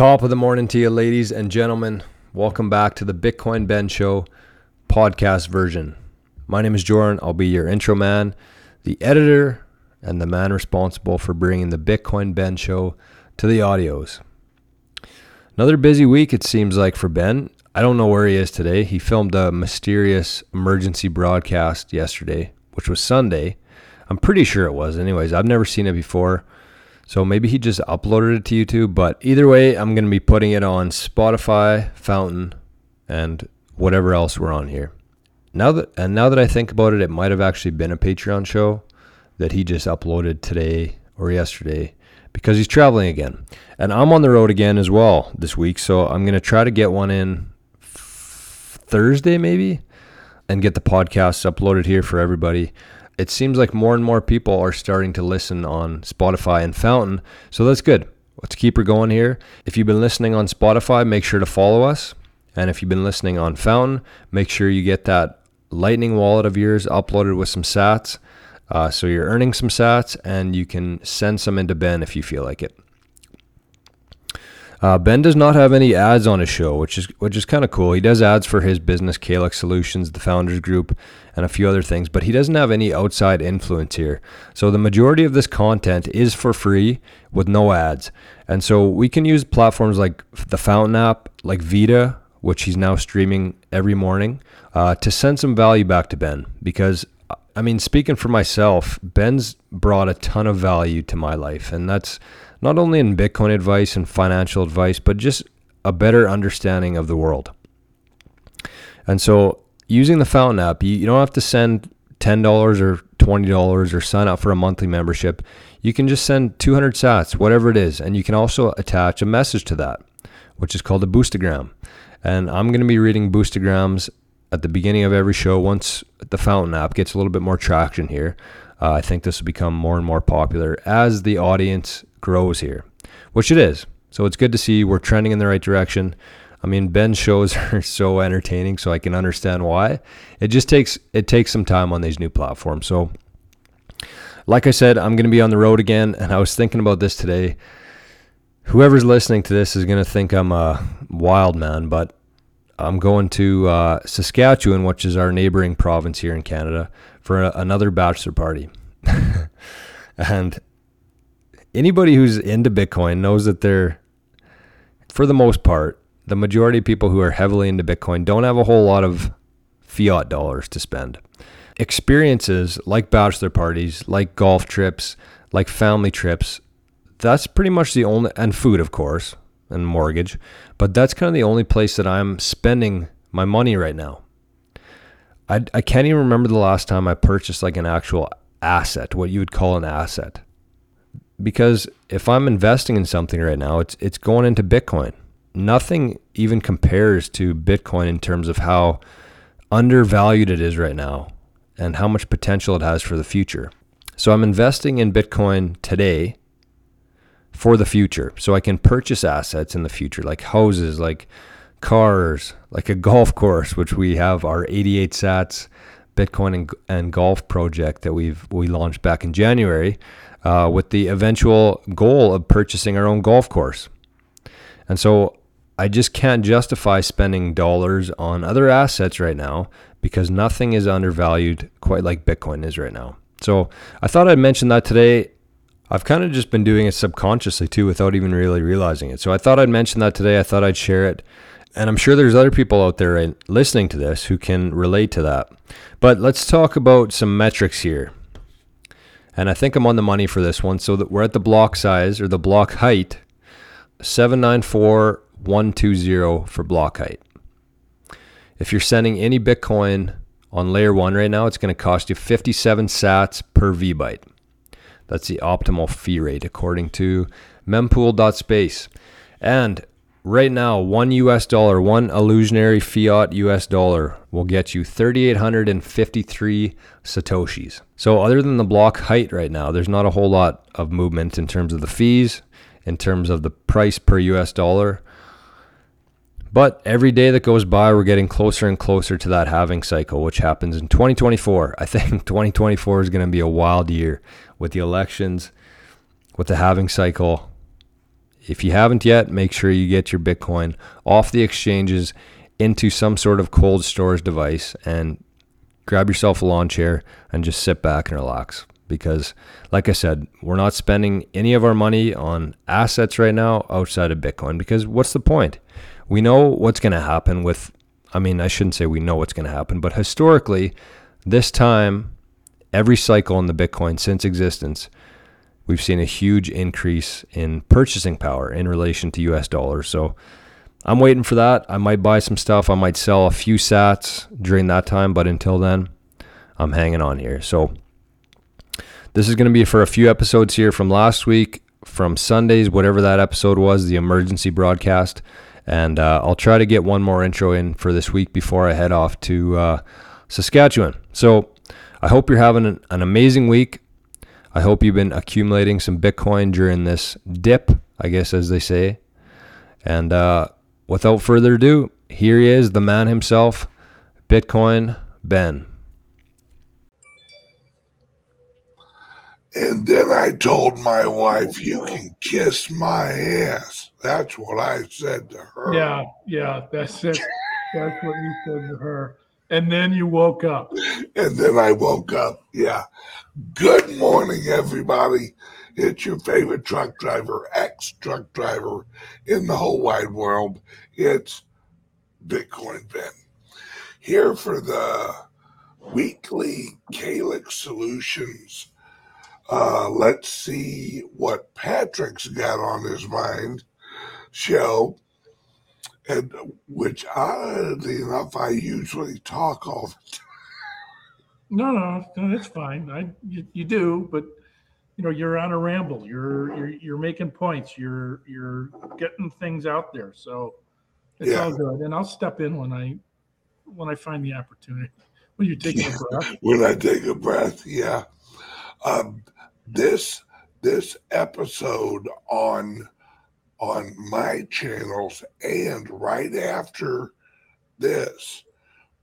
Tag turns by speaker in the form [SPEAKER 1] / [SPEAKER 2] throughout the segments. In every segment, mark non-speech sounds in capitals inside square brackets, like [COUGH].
[SPEAKER 1] Top of the morning to you, ladies and gentlemen. Welcome back to the Bitcoin Ben Show podcast version. My name is Jordan. I'll be your intro man, the editor, and the man responsible for bringing the Bitcoin Ben Show to the audios. Another busy week, it seems like, for Ben. I don't know where he is today. He filmed a mysterious emergency broadcast yesterday, which was Sunday. I'm pretty sure it was. Anyways, I've never seen it before. So maybe he just uploaded it to YouTube. But either way, I'm going to be putting it on Spotify, Fountain, and whatever else we're on here. Now that and now that I think about it, it might have actually been a Patreon show that he just uploaded today or yesterday because he's traveling again. And I'm on the road again as well this week, so I'm going to try to get one in f- Thursday maybe and get the podcast uploaded here for everybody. It seems like more and more people are starting to listen on Spotify and Fountain, so that's good. Let's keep her going here. If you've been listening on Spotify, make sure to follow us. And if you've been listening on Fountain, make sure you get that Lightning wallet of yours uploaded with some sats. Uh, so you're earning some sats and you can send some into Ben if you feel like it. Uh, ben does not have any ads on his show, which is which is kind of cool. He does ads for his business, Calix Solutions, the Founders Group, and a few other things, but he doesn't have any outside influence here. So the majority of this content is for free with no ads, and so we can use platforms like the Fountain app, like Vita, which he's now streaming every morning, uh, to send some value back to Ben. Because, I mean, speaking for myself, Ben's brought a ton of value to my life, and that's not only in Bitcoin advice and financial advice, but just a better understanding of the world. And so, using the Fountain app, you, you don't have to send $10 or $20 or sign up for a monthly membership. You can just send 200 sats, whatever it is, and you can also attach a message to that, which is called a boostagram. And I'm going to be reading boostagrams at the beginning of every show once the Fountain app gets a little bit more traction here. Uh, I think this will become more and more popular as the audience grows here, which it is. So it's good to see we're trending in the right direction. I mean, Ben's shows [LAUGHS] are so entertaining, so I can understand why. It just takes it takes some time on these new platforms. So, like I said, I'm going to be on the road again, and I was thinking about this today. Whoever's listening to this is going to think I'm a wild man, but I'm going to uh, Saskatchewan, which is our neighboring province here in Canada, for a, another bachelor party. [LAUGHS] and anybody who's into Bitcoin knows that they're, for the most part, the majority of people who are heavily into Bitcoin don't have a whole lot of fiat dollars to spend. Experiences like bachelor parties, like golf trips, like family trips, that's pretty much the only, and food, of course, and mortgage, but that's kind of the only place that I'm spending my money right now. I, I can't even remember the last time I purchased like an actual asset, what you would call an asset. Because if I'm investing in something right now, it's it's going into Bitcoin. Nothing even compares to Bitcoin in terms of how undervalued it is right now and how much potential it has for the future. So I'm investing in Bitcoin today for the future. So I can purchase assets in the future, like houses, like cars, like a golf course, which we have our 88 sats Bitcoin and, and golf project that we've we launched back in January, uh, with the eventual goal of purchasing our own golf course. And so I just can't justify spending dollars on other assets right now because nothing is undervalued quite like Bitcoin is right now. So I thought I'd mention that today. I've kind of just been doing it subconsciously too without even really realizing it. So I thought I'd mention that today. I thought I'd share it. And I'm sure there's other people out there listening to this who can relate to that. But let's talk about some metrics here. And I think I'm on the money for this one. So that we're at the block size or the block height 794120 for block height. If you're sending any Bitcoin on layer one right now, it's going to cost you 57 sats per VByte. That's the optimal fee rate according to mempool.space. And right now, one US dollar, one illusionary fiat US dollar will get you 3,853 Satoshis. So, other than the block height right now, there's not a whole lot of movement in terms of the fees, in terms of the price per US dollar. But every day that goes by, we're getting closer and closer to that halving cycle, which happens in 2024. [LAUGHS] I think 2024 is going to be a wild year with the elections, with the halving cycle. If you haven't yet, make sure you get your Bitcoin off the exchanges into some sort of cold storage device and grab yourself a lawn chair and just sit back and relax. Because, like I said, we're not spending any of our money on assets right now outside of Bitcoin. Because what's the point? We know what's going to happen with, I mean, I shouldn't say we know what's going to happen, but historically, this time, every cycle in the Bitcoin since existence, we've seen a huge increase in purchasing power in relation to US dollars. So I'm waiting for that. I might buy some stuff. I might sell a few sats during that time, but until then, I'm hanging on here. So this is going to be for a few episodes here from last week, from Sundays, whatever that episode was, the emergency broadcast. And uh, I'll try to get one more intro in for this week before I head off to uh, Saskatchewan. So I hope you're having an, an amazing week. I hope you've been accumulating some Bitcoin during this dip, I guess, as they say. And uh, without further ado, here he is, the man himself, Bitcoin Ben.
[SPEAKER 2] And then I told my wife, You can kiss my ass. That's what I said to her.
[SPEAKER 3] Yeah, yeah, that's it. That's what you said to her. And then you woke up.
[SPEAKER 2] And then I woke up. Yeah. Good morning, everybody. It's your favorite truck driver, ex truck driver in the whole wide world. It's Bitcoin Ben. Here for the weekly Calix Solutions. Uh, let's see what Patrick's got on his mind show and which oddly enough I usually talk all the time.
[SPEAKER 3] No, no, no, that's fine. I you, you do, but you know you're on a ramble. You're you're you're making points. You're you're getting things out there. So it's
[SPEAKER 2] Yeah.
[SPEAKER 3] all good. And I'll step in when I when I find the opportunity. When you take taking a breath.
[SPEAKER 2] when I take a breath, yeah. Um, this this episode on on my channels and right after this,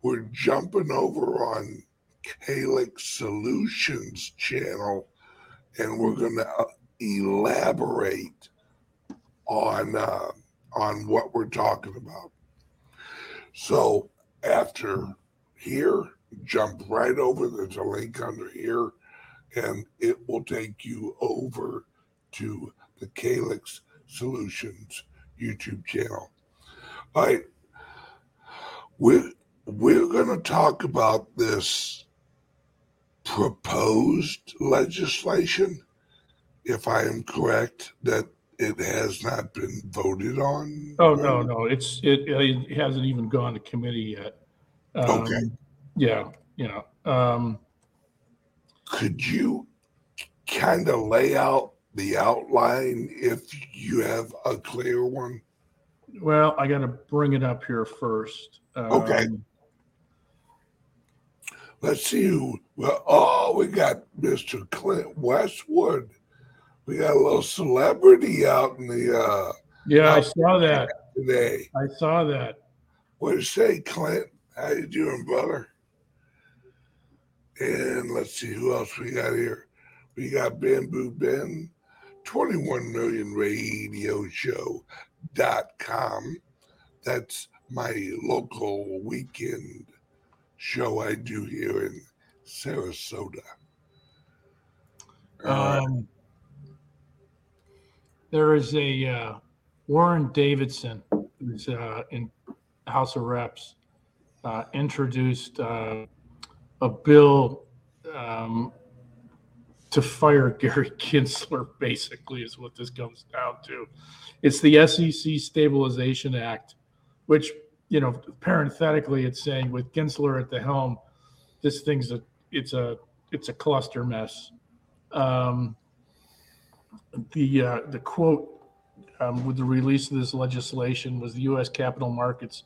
[SPEAKER 2] we're jumping over on Calix Solutions channel, and we're going to elaborate on uh, on what we're talking about. So after here, jump right over. There's a link under here, and it will take you over to the Calix Solutions YouTube channel. All right, we're we're going to talk about this proposed legislation, if I am correct, that it has not been voted on.
[SPEAKER 3] Oh no, no, it's it, it hasn't even gone to committee yet. Um,
[SPEAKER 2] Okay.
[SPEAKER 3] Yeah, yeah. Um,
[SPEAKER 2] could you kind of lay out the outline if you have a clear one?
[SPEAKER 3] well, I got to bring it up here first.
[SPEAKER 2] Okay.
[SPEAKER 3] Um,
[SPEAKER 2] Let's see who. Well, oh, we got Mr. Clint Westwood. We got a little celebrity out in the uh
[SPEAKER 3] Yeah, I saw that.
[SPEAKER 2] today.
[SPEAKER 3] I saw that.
[SPEAKER 2] What do you say, Clint? How you doing, brother? And let's see who else we got here. We got Bamboo Ben, 21 million radio show dot com. That's my local weekend show I do here in Sarasota. Uh,
[SPEAKER 3] Um, there is a uh, Warren Davidson, who's uh, in House of Reps, uh, introduced uh, a bill um, to fire Gary [LAUGHS] Gensler. Basically, is what this comes down to. It's the SEC Stabilization Act, which you know, parenthetically, it's saying with Gensler at the helm, this thing's a it's a it's a cluster mess. Um, the uh, the quote um, with the release of this legislation was the U.S. capital markets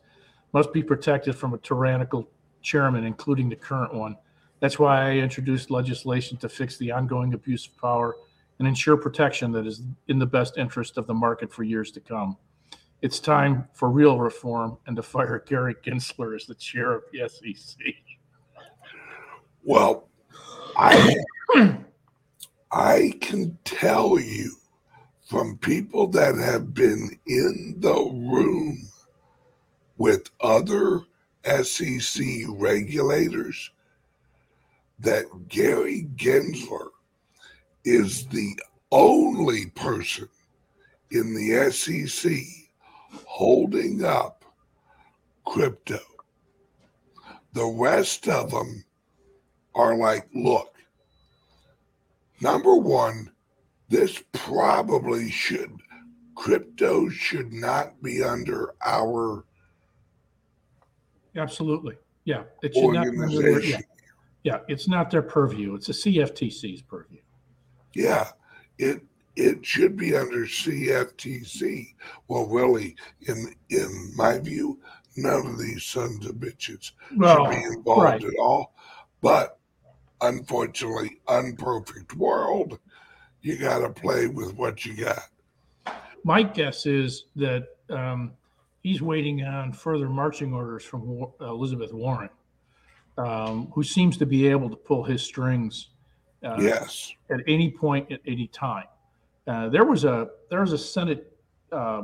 [SPEAKER 3] must be protected from a tyrannical chairman, including the current one. That's why I introduced legislation to fix the ongoing abuse of power and ensure protection that is in the best interest of the market for years to come. It's time for real reform and to fire Gary Gensler as the chair of the SEC.
[SPEAKER 2] Well, I I can tell you from people that have been in the room with other SEC regulators that Gary Gensler is the only person in the SEC holding up crypto. The rest of them are like, look, number one, this probably should, crypto should not be under our
[SPEAKER 3] Absolutely. Yeah. It should not,
[SPEAKER 2] organization.
[SPEAKER 3] yeah. Yeah. It's not their purview. It's the CFTC's purview.
[SPEAKER 2] Yeah, it it should be under CFTC. Well, really, in in my view, none of these sons of bitches
[SPEAKER 3] Well,
[SPEAKER 2] should be involved
[SPEAKER 3] right.
[SPEAKER 2] at all. But unfortunately, unperfect world, you got to play with what you got.
[SPEAKER 3] My guess is that um, he's waiting on further marching orders from Elizabeth Warren, um, who seems to be able to pull his strings uh,
[SPEAKER 2] Yes,
[SPEAKER 3] at any point at any time. Uh, there was a there was a Senate uh,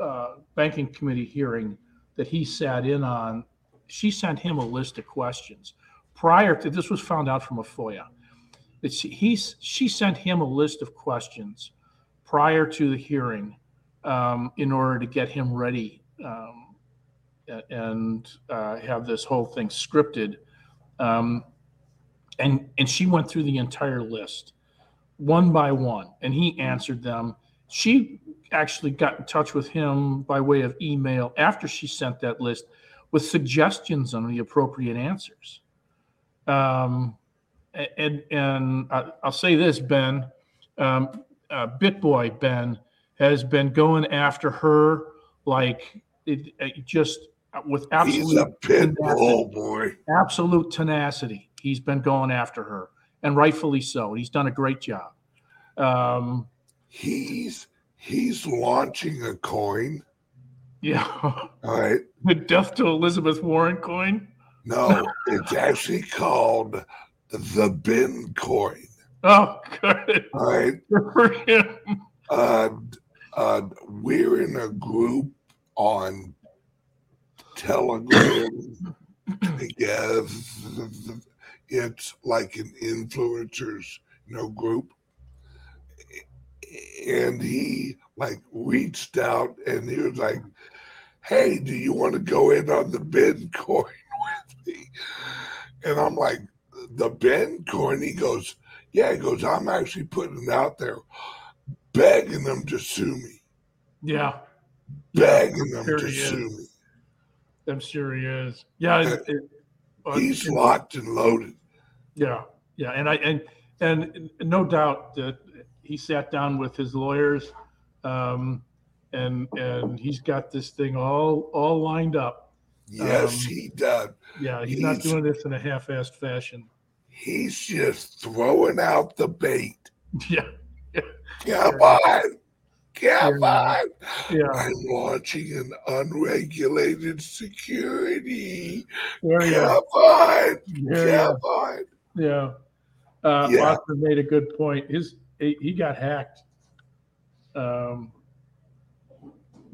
[SPEAKER 3] uh, banking committee hearing that he sat in on. She sent him a list of questions prior to this was found out from a FOIA. That she, he's she sent him a list of questions prior to the hearing um, in order to get him ready um, and uh, have this whole thing scripted. Um, and and she went through the entire list one by one and he answered them she actually got in touch with him by way of email after she sent that list with suggestions on the appropriate answers um, and and i'll say this ben um, uh, bitboy ben has been going after her like it, it just with
[SPEAKER 2] he's a
[SPEAKER 3] absolute tenacity
[SPEAKER 2] boy.
[SPEAKER 3] absolute tenacity. He's been going after her, and rightfully so. He's done a great job. Um,
[SPEAKER 2] He's he's launching a coin.
[SPEAKER 3] yeah,
[SPEAKER 2] All right. [LAUGHS]
[SPEAKER 3] the death to Elizabeth Warren coin.
[SPEAKER 2] No, it's actually called the Ben coin.
[SPEAKER 3] Oh, good
[SPEAKER 2] All right.
[SPEAKER 3] Good for him.
[SPEAKER 2] uh, uh, we're in a group on Telegram together. It's like an influencers, you know, group. And he like reached out and he was like, "Hey, do you want to go in on the Bitcoin with me?" And I'm like, "The Bitcoin?" He goes, "Yeah." He goes, "I'm actually putting it out there." begging them to sue me,
[SPEAKER 3] Yeah,
[SPEAKER 2] begging them to sue me.
[SPEAKER 3] I'm sure he is. Yeah, it, it,
[SPEAKER 2] He's
[SPEAKER 3] it-
[SPEAKER 2] locked and loaded.
[SPEAKER 3] Yeah, yeah, and I and and no doubt that he sat down with his lawyers, um, and and he's got this thing all all lined up.
[SPEAKER 2] Yes,
[SPEAKER 3] Um,
[SPEAKER 2] he does.
[SPEAKER 3] Yeah, he's not doing this in a half-assed fashion.
[SPEAKER 2] He's just throwing out the bait. [LAUGHS]
[SPEAKER 3] Yeah,
[SPEAKER 2] Come on. Come
[SPEAKER 3] Yeah.
[SPEAKER 2] on.
[SPEAKER 3] yeah,
[SPEAKER 2] I'm launching an unregulated security.
[SPEAKER 3] yeah, yeah,
[SPEAKER 2] Come on.
[SPEAKER 3] yeah.
[SPEAKER 2] Come on.
[SPEAKER 3] yeah. Uh,
[SPEAKER 2] Yeah.
[SPEAKER 3] Austin made a good point. His he, he got hacked um,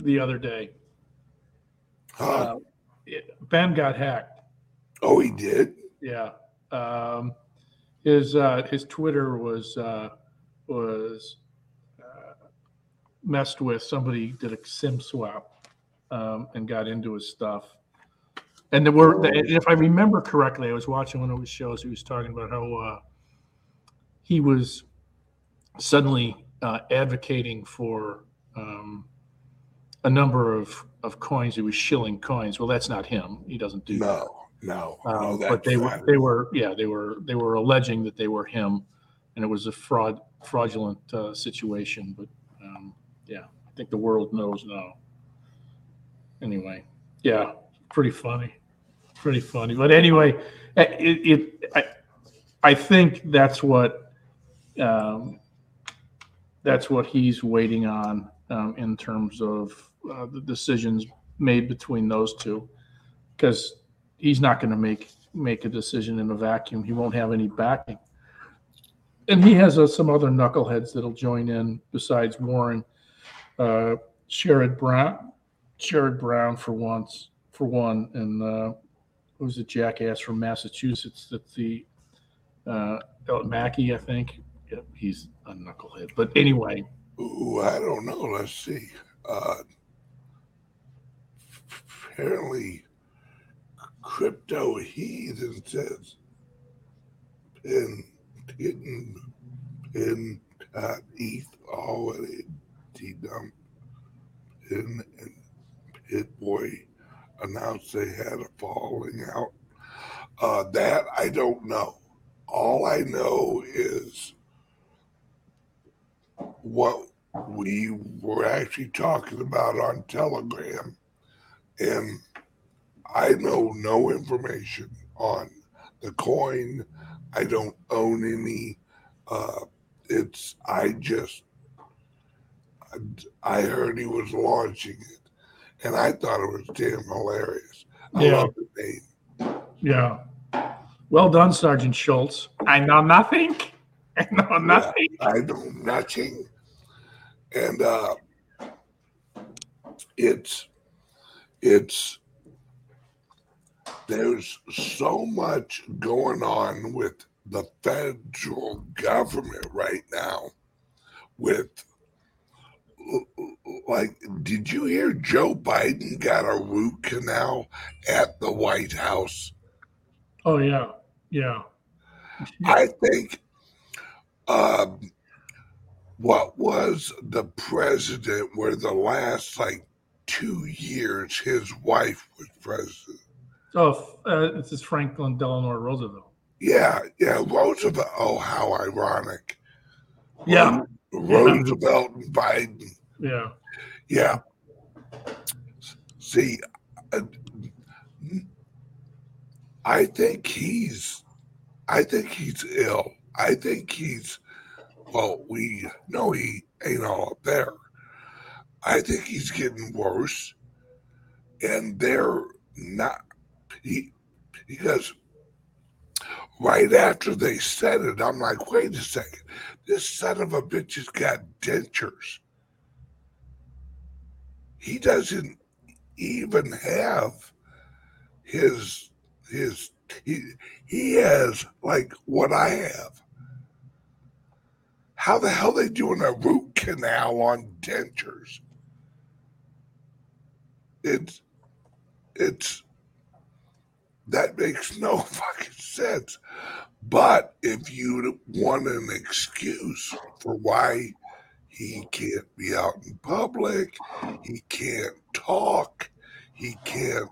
[SPEAKER 3] the other day.
[SPEAKER 2] Huh?
[SPEAKER 3] Uh, ben got hacked.
[SPEAKER 2] oh, he did?
[SPEAKER 3] Yeah. Um, his uh, his Twitter was uh, was messed with. Somebody did a SIM swap um, and got into his stuff. And there were, if I remember correctly, I was watching one of his shows. He was talking about how uh, he was suddenly uh, advocating for um, a number of, of coins. He was shilling coins. Well, that's not him. He doesn't do that.
[SPEAKER 2] No, no. no
[SPEAKER 3] Um,
[SPEAKER 2] that's
[SPEAKER 3] but they were they were yeah they were they were alleging that they were him, and it was a fraud fraudulent uh, situation. But yeah, I think the world knows now. Anyway, yeah, pretty funny, pretty funny. But anyway, it, it I I think that's what um, that's what he's waiting on um, in terms of uh, the decisions made between those two, because he's not going to make make a decision in a vacuum. He won't have any backing. and he has uh, some other knuckleheads that'll join in besides Warren. Uh, Sherrod Brown, Sherrod Brown for once, for one, and uh, who's a jackass from Massachusetts? That's the uh, Markey, I think. Yep, he's a knucklehead. But anyway,
[SPEAKER 2] Ooh, I don't know. Let's see. Uh, apparently, crypto heathen says pin, pin, pin, uh, ETH already dumped. Pin and BitBoy announced they had a falling out. Uh, that I don't know. All I know is what we were actually talking about on Telegram, and I know no information on the coin. I don't own any. Uh, it's I just I heard he was launching it, and I thought it was damn hilarious. I
[SPEAKER 3] Yeah.
[SPEAKER 2] love the name.
[SPEAKER 3] yeah. Well done, Sergeant Schultz. I know nothing. [LAUGHS] I know nothing.
[SPEAKER 2] I know nothing. And uh it's it's there's so much going on with the federal government right now with like did you hear Joe Biden got a root canal at the White House?
[SPEAKER 3] Oh yeah, yeah.
[SPEAKER 2] I think um, what was the president where the last like two years his wife was president?
[SPEAKER 3] Oh, uh, this is Franklin Delano Roosevelt.
[SPEAKER 2] Yeah, yeah, Roosevelt. Oh, how ironic.
[SPEAKER 3] Yeah,
[SPEAKER 2] Roosevelt and Biden.
[SPEAKER 3] Yeah.
[SPEAKER 2] Yeah. See, uh, I think he's, I think he's ill. I think he's, well, we know he ain't all up there. I think he's getting worse, and they're not. He because right after they said it, I'm like, wait a second, this son of a bitch has got dentures he doesn't even have his his he he has like what I have. How the hell they doing a root canal on dentures? It's it's that makes no [LAUGHS] fucking sense. But if you want an excuse for why he can't be out in public, he can't talk, he can't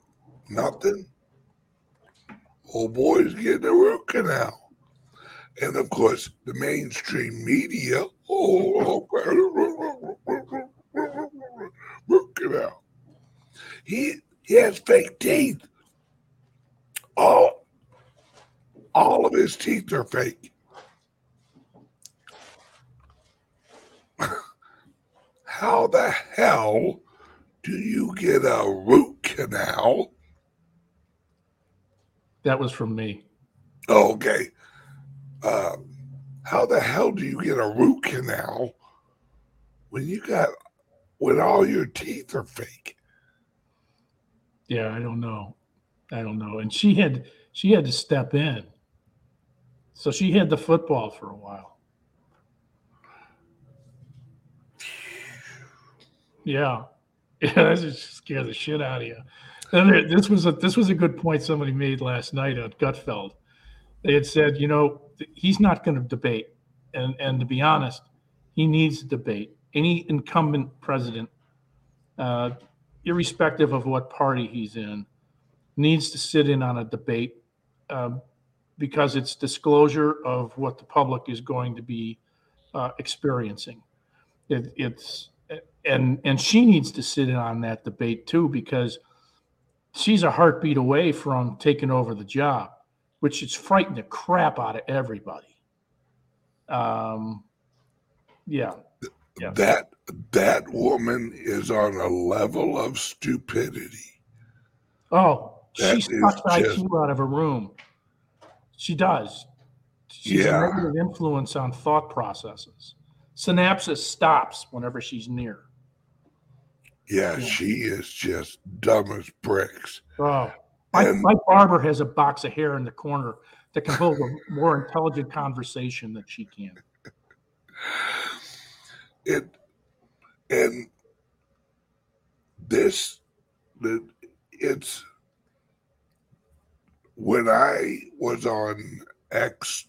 [SPEAKER 2] nothing. Old boy's getting a root canal. And of course, the mainstream media, oh, root canal. He he has fake teeth. All all of his teeth are fake. How the hell do you get a root canal?
[SPEAKER 3] That was from me.
[SPEAKER 2] Oh, okay. Um, how the hell do you get a root canal when you got when all your teeth are fake?
[SPEAKER 3] Yeah, I don't know. I don't know. And she had she had to step in. So she had the football for a while. Yeah. [LAUGHS] Yeah, that just scared the shit out of you. And this was a this was a good point somebody made last night at Gutfeld. They had said, you know, he's not going to debate, and and to be honest, he needs a debate. Any incumbent president, uh, irrespective of what party he's in, needs to sit in on a debate um, because it's disclosure of what the public is going to be uh, experiencing. It, it's and and she needs to sit in on that debate too because she's a heartbeat away from taking over the job, which is frightening the crap out of everybody. Um, yeah, Yeah.
[SPEAKER 2] That that woman is on a level of stupidity.
[SPEAKER 3] Oh,
[SPEAKER 2] That
[SPEAKER 3] she sucks
[SPEAKER 2] just-
[SPEAKER 3] IQ out of a room. She does. She's
[SPEAKER 2] Yeah.
[SPEAKER 3] a negative influence on thought processes. Synapses stops whenever she's near.
[SPEAKER 2] Yeah,
[SPEAKER 3] Yeah.
[SPEAKER 2] she is just dumb as bricks.
[SPEAKER 3] Oh, my,
[SPEAKER 2] And-
[SPEAKER 3] my barber has a box of hair in the corner that can hold a more intelligent conversation than she can.
[SPEAKER 2] It and this the it's when I was on X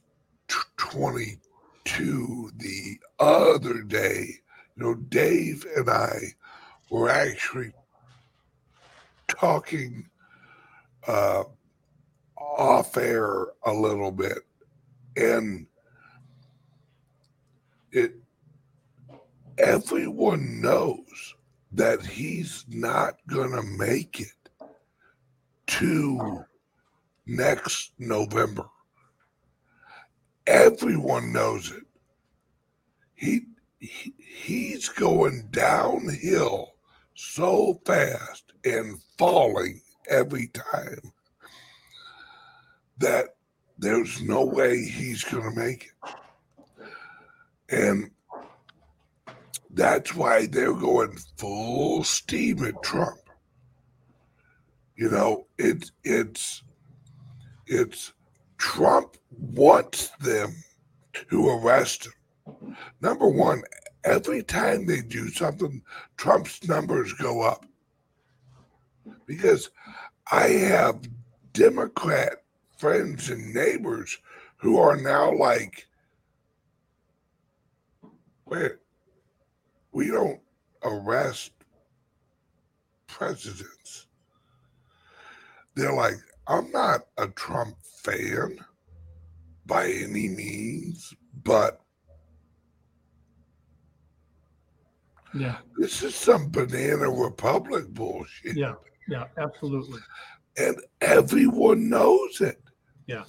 [SPEAKER 2] twenty two the other day, you know, Dave and I were actually talking uh, off air a little bit, and it everyone knows that he's not gonna make it to next November. Everyone knows it. He, he he's going downhill so fast and falling every time that there's no way he's going to make it. And that's why they're going full steam at Trump. You know, it's it's it's Trump wants them to arrest him. Number one, every time they do something, Trump's numbers go up. Because I have Democrat friends and neighbors who are now like, wait, we don't arrest presidents. They're like, I'm not a Trump fan by any means, but
[SPEAKER 3] Yeah,
[SPEAKER 2] this is some banana republic bullshit.
[SPEAKER 3] yeah, yeah, absolutely.
[SPEAKER 2] And everyone knows it.
[SPEAKER 3] Yeah.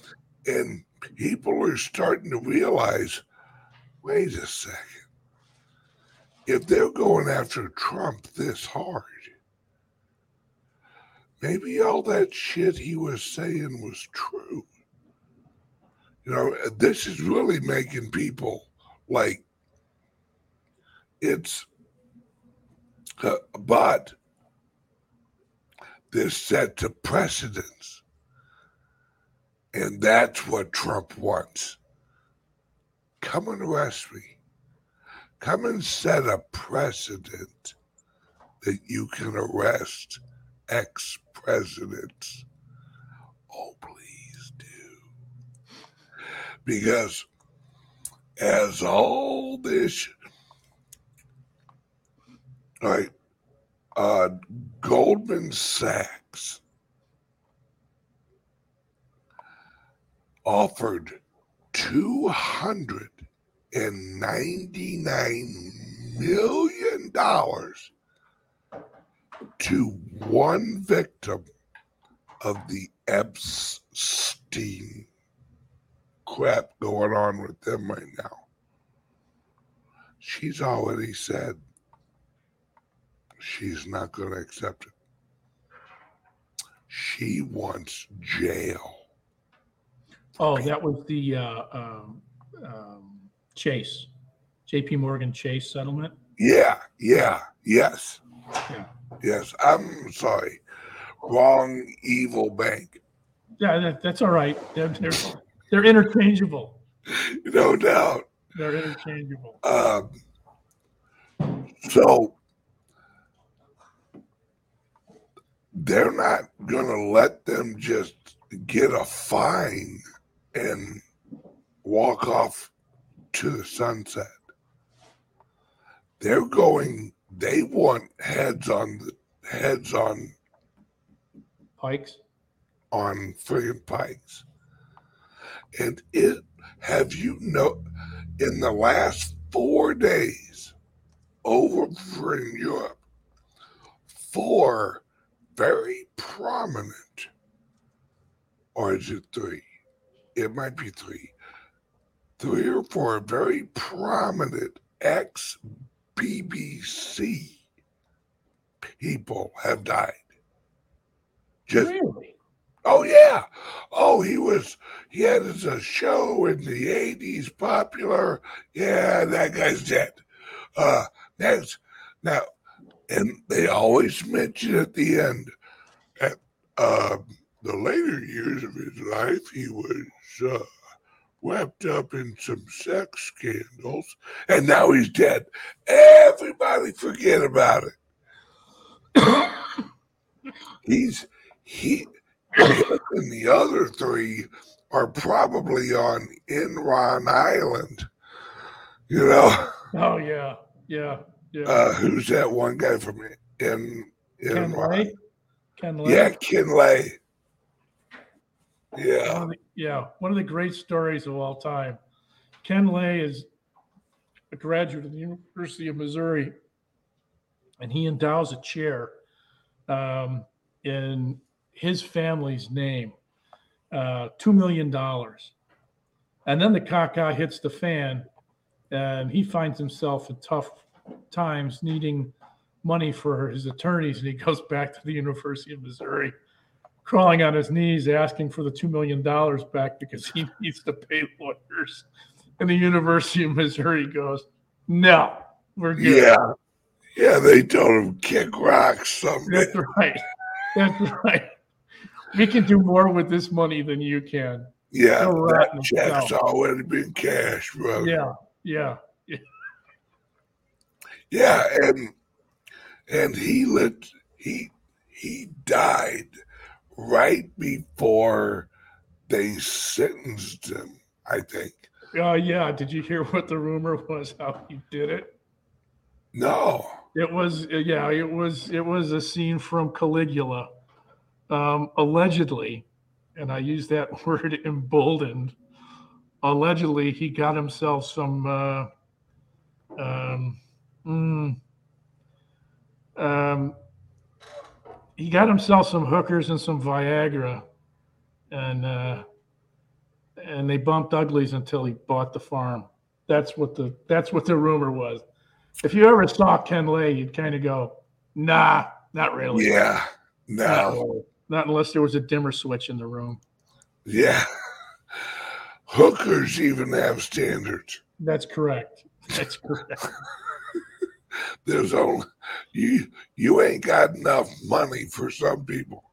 [SPEAKER 2] And people are starting to realize wait a second. If they're going after Trump this hard, maybe all that shit he was saying was true. You know, this is really making people like it's, but this sets a precedence. And that's what Trump wants. Come and arrest me. Come and set a precedent that you can arrest ex presidents. Oh, please do. Because as all this, all right, uh, Goldman Sachs offered two hundred and ninety-nine million dollars to one victim of the Epstein crap going on with them right now. She's already said she's not going to accept it. She wants jail.
[SPEAKER 3] Oh, that was the uh, um, um, Chase, J.P. Morgan Chase settlement.
[SPEAKER 2] Yeah, yeah, yes.
[SPEAKER 3] Yeah.
[SPEAKER 2] Yes, I'm sorry. Wrong evil bank.
[SPEAKER 3] Yeah, that, that's all right. They're, they're they're interchangeable.
[SPEAKER 2] No doubt.
[SPEAKER 3] They're interchangeable.
[SPEAKER 2] Um, so they're not going to let them just get a fine and walk off to the sunset. They're going. They want heads on the heads on
[SPEAKER 3] Pikes.
[SPEAKER 2] on friggin' pikes. And it have you know in the last four days over in Europe, four very prominent, or is it three? It might be three. Three or four very prominent ex BBC people have died. Just
[SPEAKER 3] Really?
[SPEAKER 2] Oh yeah. Oh, he was. He had his a show in the eighties, popular. Yeah, that guy's dead. Uh, next, now, and they always mention at the end, at uh, the later years of his life, he was uh, wrapped up in some sex scandals, and now he's dead. Everybody forget about it. [COUGHS] he's he and the other three are probably on Enron Island. You know,
[SPEAKER 3] Oh yeah, yeah, yeah.
[SPEAKER 2] uh, who's that one guy from in
[SPEAKER 3] Ken
[SPEAKER 2] Enron?
[SPEAKER 3] Lay. Ken Lay.
[SPEAKER 2] Yeah, Ken Lay. Yeah,
[SPEAKER 3] One the, yeah, one of the great stories of all time. Ken Lay is a graduate of the University of Missouri, and he endows a chair um, in his family's name, uh, two million dollars, and then the caca hits the fan, and he finds himself in tough times, needing money for his attorneys, and he goes back to the University of Missouri crawling on his knees asking for the $2 million back because he [LAUGHS] needs to pay lawyers. And the University of Missouri goes, no, we're good.
[SPEAKER 2] yeah, yeah. They told him kick rocks someday.
[SPEAKER 3] That's right. That's right. We can do more with this money than you can.
[SPEAKER 2] Yeah, that check's already been cashed, bro.
[SPEAKER 3] Yeah, yeah.
[SPEAKER 2] Yeah, and and he lit he he died right before they sentenced him, I think.
[SPEAKER 3] Oh, yeah. Did you hear what the rumor was? How he did it?
[SPEAKER 2] No.
[SPEAKER 3] It was uh, yeah, it was it was a scene from Caligula. Um, allegedly, and I use that [LAUGHS] word emboldened. Allegedly, he got himself some uh, um, mm, um, he got himself some hookers and some Viagra, and uh, and they bumped uglies until he bought the farm. That's what the that's what the rumor was. If you ever saw Ken Lay, you'd kind of go, "Nah, not really.
[SPEAKER 2] Yeah.
[SPEAKER 3] Not,
[SPEAKER 2] No.
[SPEAKER 3] really. Not unless there was a dimmer switch in the room."
[SPEAKER 2] Yeah. Hookers even have standards.
[SPEAKER 3] That's correct. That's correct. [LAUGHS]
[SPEAKER 2] There's only you you ain't got enough money for some people.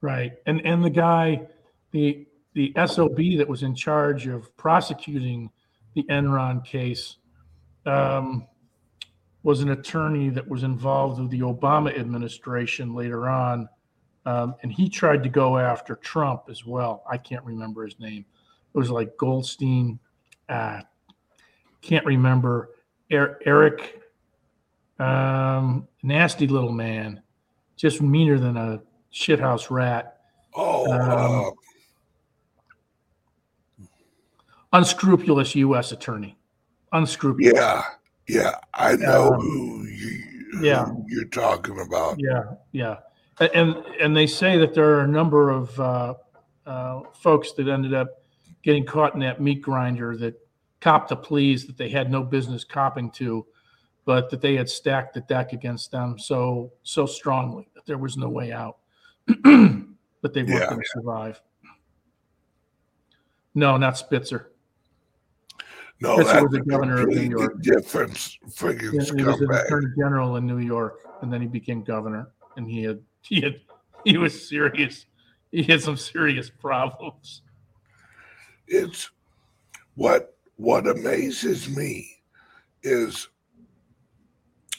[SPEAKER 3] Right. And and the guy, the the SOB that was in charge of prosecuting the Enron case um, was an attorney that was involved with the Obama administration later on. Um, and he tried to go after Trump as well. I can't remember his name. It was like Goldstein. Uh, can't remember. Er- Eric, um, nasty little man, just meaner than a shithouse rat.
[SPEAKER 2] Oh,
[SPEAKER 3] Um, unscrupulous U.S. attorney.
[SPEAKER 2] uh,
[SPEAKER 3] Unscrupulous.
[SPEAKER 2] yeah, yeah. I know
[SPEAKER 3] Um,
[SPEAKER 2] who you who
[SPEAKER 3] yeah.
[SPEAKER 2] you're talking about.
[SPEAKER 3] Yeah, yeah. And and they say that there are a number of uh, uh, folks that ended up getting caught in that meat grinder that copped the pleas that they had no business copping to, but that they had stacked the deck against them so so strongly that there was no way out. [CLEARS THROAT] but they weren't
[SPEAKER 2] Yeah.
[SPEAKER 3] going to survive. No, not Spitzer.
[SPEAKER 2] No,
[SPEAKER 3] Spitzer was the governor of New York.
[SPEAKER 2] different friggin'
[SPEAKER 3] Yeah, he was an attorney general in New York, and then he became governor. And he had he had he was serious. He had some serious problems.
[SPEAKER 2] It's what what amazes me is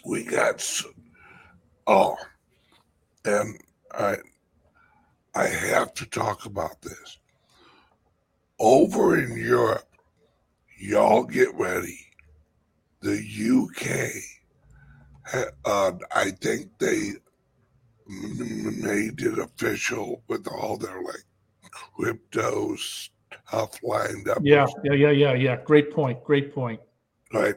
[SPEAKER 2] we got s- oh, and I I have to talk about this. Over in Europe, y'all get ready. The UK, uh, I think they made it official with all their like crypto stuff lined up.
[SPEAKER 3] Yeah, yeah, yeah, yeah, yeah. Great point. Great point.
[SPEAKER 2] Right.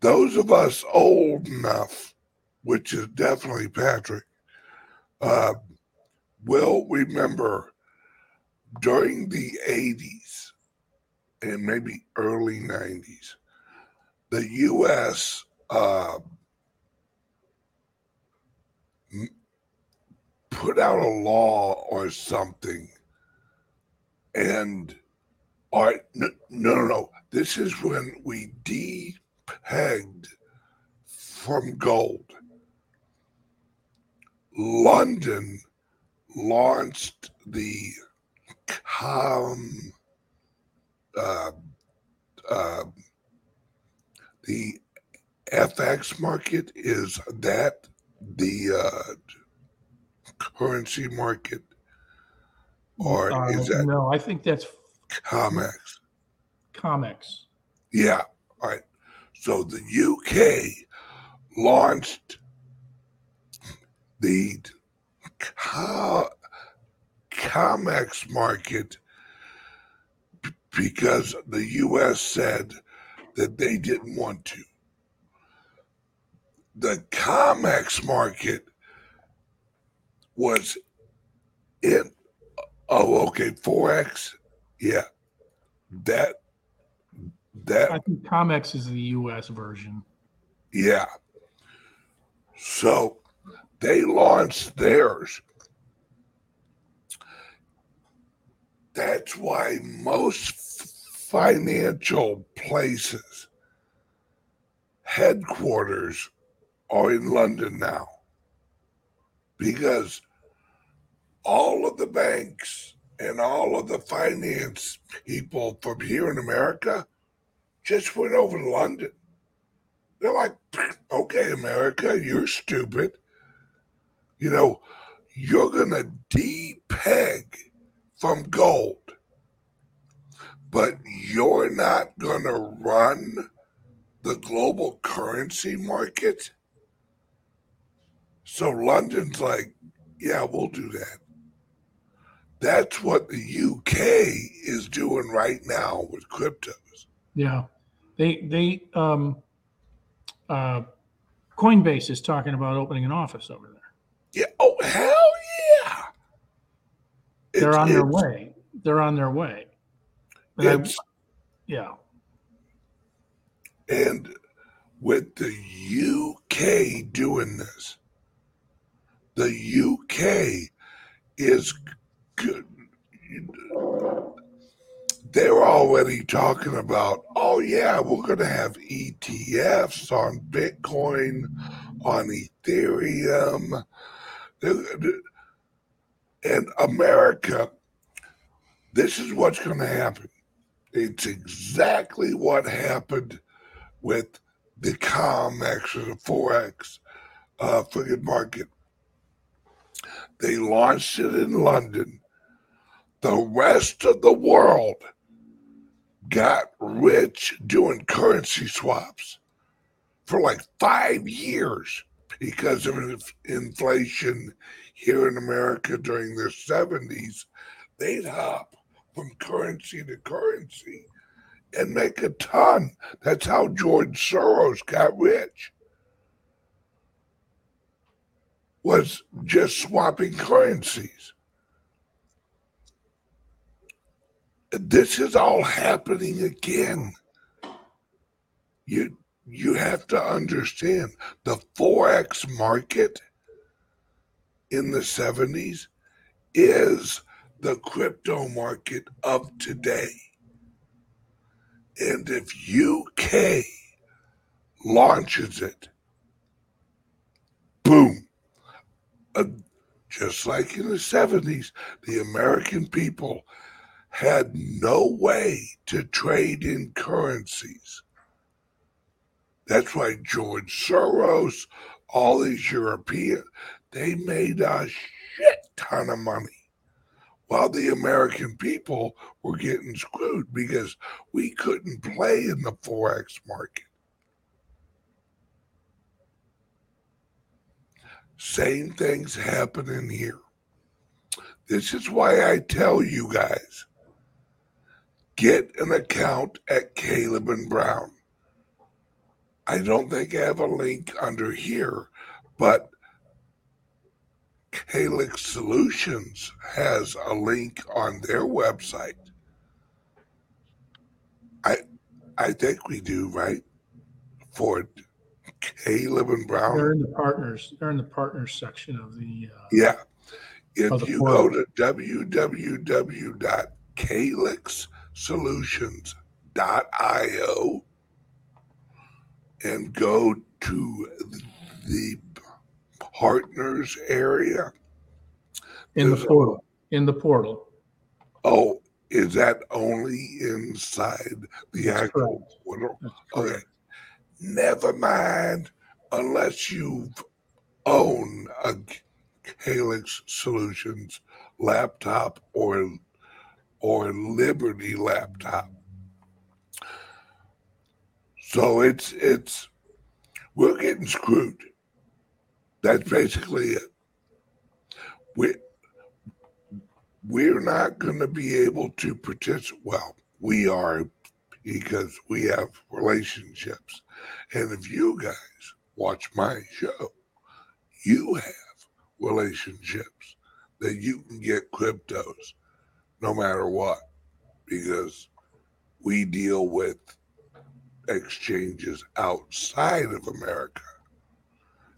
[SPEAKER 2] Those of us old enough, which is definitely Patrick, uh, will remember during the 80s and maybe early 90s, the U.S. Uh, put out a law or something, and all right, no, no, no. This is when we depegged from gold. London launched the com, uh, uh, the FX market is that the uh, currency market, or
[SPEAKER 3] Uh,
[SPEAKER 2] is that
[SPEAKER 3] no, I think that's
[SPEAKER 2] COMEX?
[SPEAKER 3] Comex.
[SPEAKER 2] Yeah. All right. So the UK launched the Co- COMEX market because the US said that they didn't want to. The COMEX market was in, oh, okay, Forex. Yeah. That, that
[SPEAKER 3] I think Comex is the U.S. version.
[SPEAKER 2] Yeah. So they launched theirs. That's why most financial places headquarters are in London now because all of the banks and all of the finance people from here in America just went over to London. They're like, okay, America, you're stupid. You know, you're going to depeg from gold, but you're not going to run the global currency market. So London's like, yeah, we'll do that. That's what the UK is doing right now with cryptos.
[SPEAKER 3] Yeah, they they um, uh, Coinbase is talking about opening an office over there.
[SPEAKER 2] Yeah. Oh, hell yeah.
[SPEAKER 3] They're on their way. They're on their way. And yeah,
[SPEAKER 2] and with the UK doing this, the UK is good. They're already talking about, oh, yeah, we're going to have ETFs on Bitcoin, on Ethereum. And America, this is what's going to happen. It's exactly what happened with the COMEX or the Forex uh, friggin' market. They launched it in London. The rest of the world got rich doing currency swaps for like five years because of inf- inflation here in America during the 70s. They'd hop from currency to currency and make a ton. That's how George Soros got rich. Was just swapping currencies. This is all happening again. You you have to understand the forex market in the 70s is the crypto market of today. And if UK launches it, boom. Uh, just like in the 70s, the American people had no way to trade in currencies. That's why George Soros, all these European, they made a shit ton of money while the American people were getting screwed because we couldn't play in the Forex market. Same things happening here. This is why I tell you guys get an account at Caleb and Brown. I don't think I have a link under here, but Calix Solutions has a link on their website. I I think we do, right? For Caleb and Brown.
[SPEAKER 3] they're in the partners. They're in the partners section of the. Uh,
[SPEAKER 2] Yeah. if
[SPEAKER 3] the
[SPEAKER 2] you
[SPEAKER 3] portal.
[SPEAKER 2] go to www.calixsolutions.io and go to the partners area,
[SPEAKER 3] In the
[SPEAKER 2] a-
[SPEAKER 3] portal. In the portal.
[SPEAKER 2] oh, is that only inside the
[SPEAKER 3] That's
[SPEAKER 2] actual
[SPEAKER 3] correct.
[SPEAKER 2] portal? Okay. Never mind, unless you own a Calix Solutions laptop or or Liberty laptop. So it's it's we're getting screwed. That's basically it. We we're not going to be able to participate. Well, we are because we have relationships. And if you guys watch my show, you have relationships that you can get cryptos no matter what, because we deal with exchanges outside of America.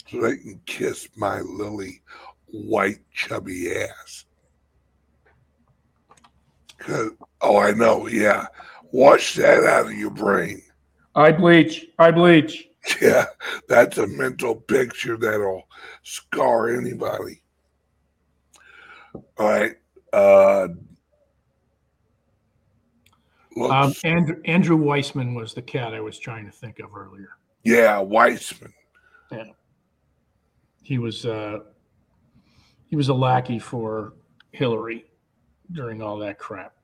[SPEAKER 2] So they can kiss my lily white chubby ass. 'Cause- oh, I know, yeah. Wash that out of your brain.
[SPEAKER 3] I bleach. I bleach. [LAUGHS]
[SPEAKER 2] Yeah, that's a mental picture that'll scar anybody. All right. Uh looks,
[SPEAKER 3] Um, Andrew, Andrew Weissmann was the cat I was trying to think of earlier.
[SPEAKER 2] yeah, Weissmann.
[SPEAKER 3] Yeah, he was uh, he was a lackey for Hillary during all that crap.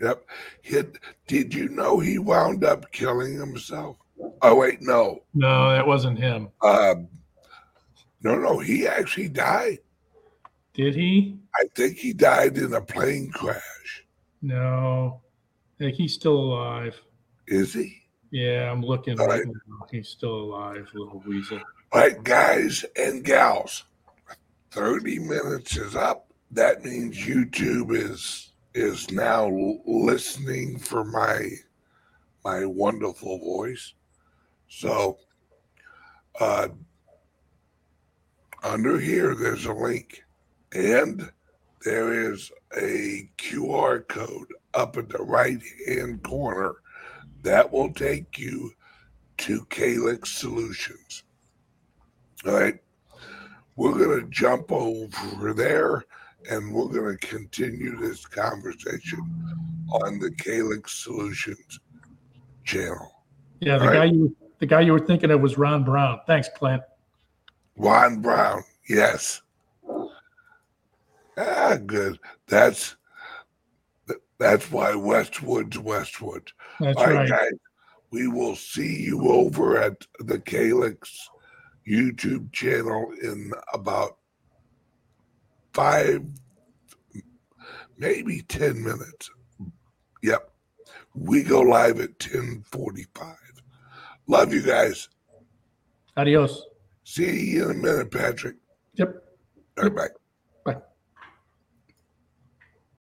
[SPEAKER 2] Yep. He, did you know he wound up killing himself? Oh wait, no.
[SPEAKER 3] No, that wasn't him.
[SPEAKER 2] Um no, no, he actually died.
[SPEAKER 3] Did he?
[SPEAKER 2] I think he died in a plane crash.
[SPEAKER 3] No. Think he's still alive.
[SPEAKER 2] Is he?
[SPEAKER 3] Yeah, I'm looking
[SPEAKER 2] All
[SPEAKER 3] right. He's still alive, little weasel.
[SPEAKER 2] All right, guys and gals, 30 minutes is up. That means YouTube is is now listening for my my wonderful voice. So uh under here there's a link and there is a QR code up at the right hand corner that will take you to Calix Solutions. All right. We're going to jump over there and we're going to continue this conversation on the Calix Solutions channel.
[SPEAKER 3] Yeah, the
[SPEAKER 2] All
[SPEAKER 3] guy
[SPEAKER 2] right.
[SPEAKER 3] you the guy you were thinking of was Ron Brown. Thanks, Clint.
[SPEAKER 2] Ron Brown, yes. Ah, good. That's that's why Westwood's Westwood.
[SPEAKER 3] That's
[SPEAKER 2] All right,
[SPEAKER 3] right.
[SPEAKER 2] guys. We will see you over at the Calix YouTube channel in about five, maybe 10 minutes. Yep. We go live at 1045. Love you guys.
[SPEAKER 3] Adios.
[SPEAKER 2] See you in a minute, Patrick.
[SPEAKER 3] Yep.
[SPEAKER 2] All right, bye.